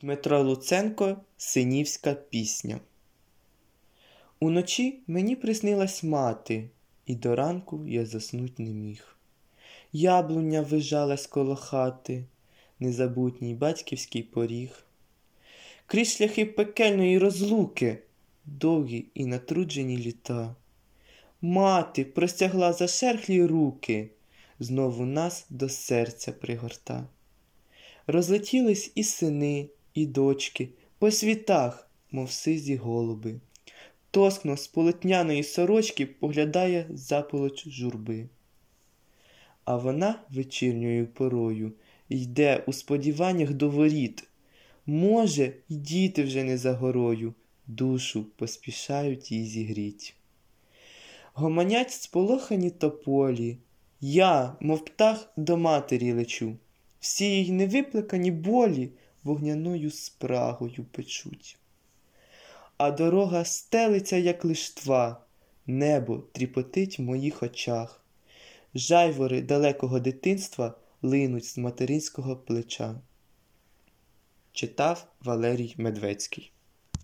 Дмитро Луценко Синівська пісня. Уночі мені приснилась мати, і до ранку я заснуть не міг. Яблуня вижалась коло хати, незабутній батьківський поріг. Крізь шляхи пекельної розлуки, довгі і натруджені літа. Мати простягла зашерхлі руки, знову нас до серця пригорта. Розлетілись і сини, і дочки по світах, мов сизі голуби. Тоскно з полотняної сорочки поглядає заполоч журби. А вона вечірньою порою йде у сподіваннях до воріт. Може, й діти вже не за горою, душу поспішають їй зігріть. Гомонять сполохані тополі, я, мов птах, до матері лечу. Всі їй невиплакані болі вогняною спрагою печуть. А дорога стелиться, як лиштва, небо тріпотить в моїх очах. Жайвори далекого дитинства линуть з материнського плеча. Читав Валерій Медвецький